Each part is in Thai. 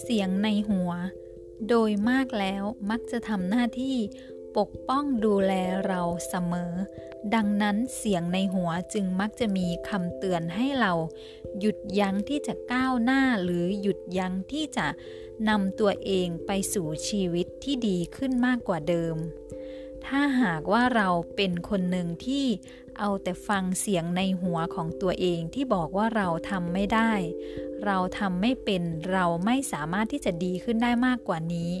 เสียงในหัว โดยมากแล้วมักจะทำหน้าที่ปกป้องดูแลเราเสมอ ดังนั้นเสียงในหัวจึงมักจะมีคำเตือนให้เรา หยุดยั้งที่จะก้าวหน้าหรือหยุดยั้งที่จะนำตัวเองไปสู่ชีวิตที่ดีขึ้นมากกว่าเดิม ถ้าหากว่าเราเป็นคนหนึ่งที่ เอาแต่ฟังเสียงในหัวของตัวเองที่บอกว่าเราทำไม่ได้ เราทำไม่เป็นเราไม่สามารถที่จะดีขึ้นได้มากกว่านี้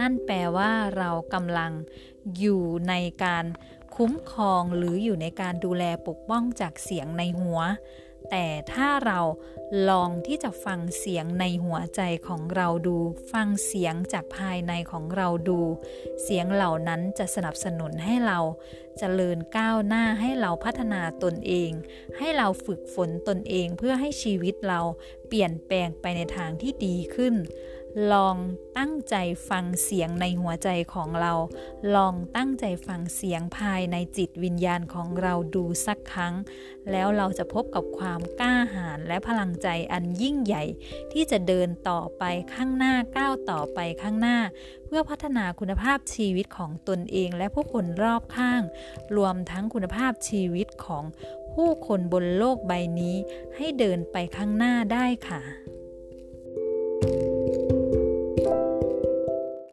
นั่นแปลว่าเรากำลังอยู่ในการคุ้มครองหรืออยู่ในการดูแลปกป้องจากเสียงในหัว แต่ถ้าเราลองที่จะฟังเสียงในหัวใจของเราดู ฟังเสียงจากภายในของเราดู เสียงเหล่านั้นจะสนับสนุนให้เราจเจริญก้าวหน้าให้เราพัฒนาตนเอง ให้เราฝึกฝนตนเองเพื่อให้ชีวิตเราเปลี่ยนแปลงไปในทางที่ดีขึ้น ลองตั้งใจฟังเสียงในหัวใจของเรา ลองตั้งใจฟังเสียงภายในจิตวิญญาณของเราดูสักครั้ง แล้วเราจะพบกับความกล้าหาญและพลังใจอันยิ่งใหญ่ ที่จะเดินต่อไปข้างหน้าก้าวต่อไปข้างหน้า เพื่อพัฒนาคุณภาพชีวิตของตนเองและผู้คนรอบข้าง รวมทั้งคุณภาพชีวิตของผู้คนบนโลกใบนี้ ให้เดินไปข้างหน้าได้ค่ะ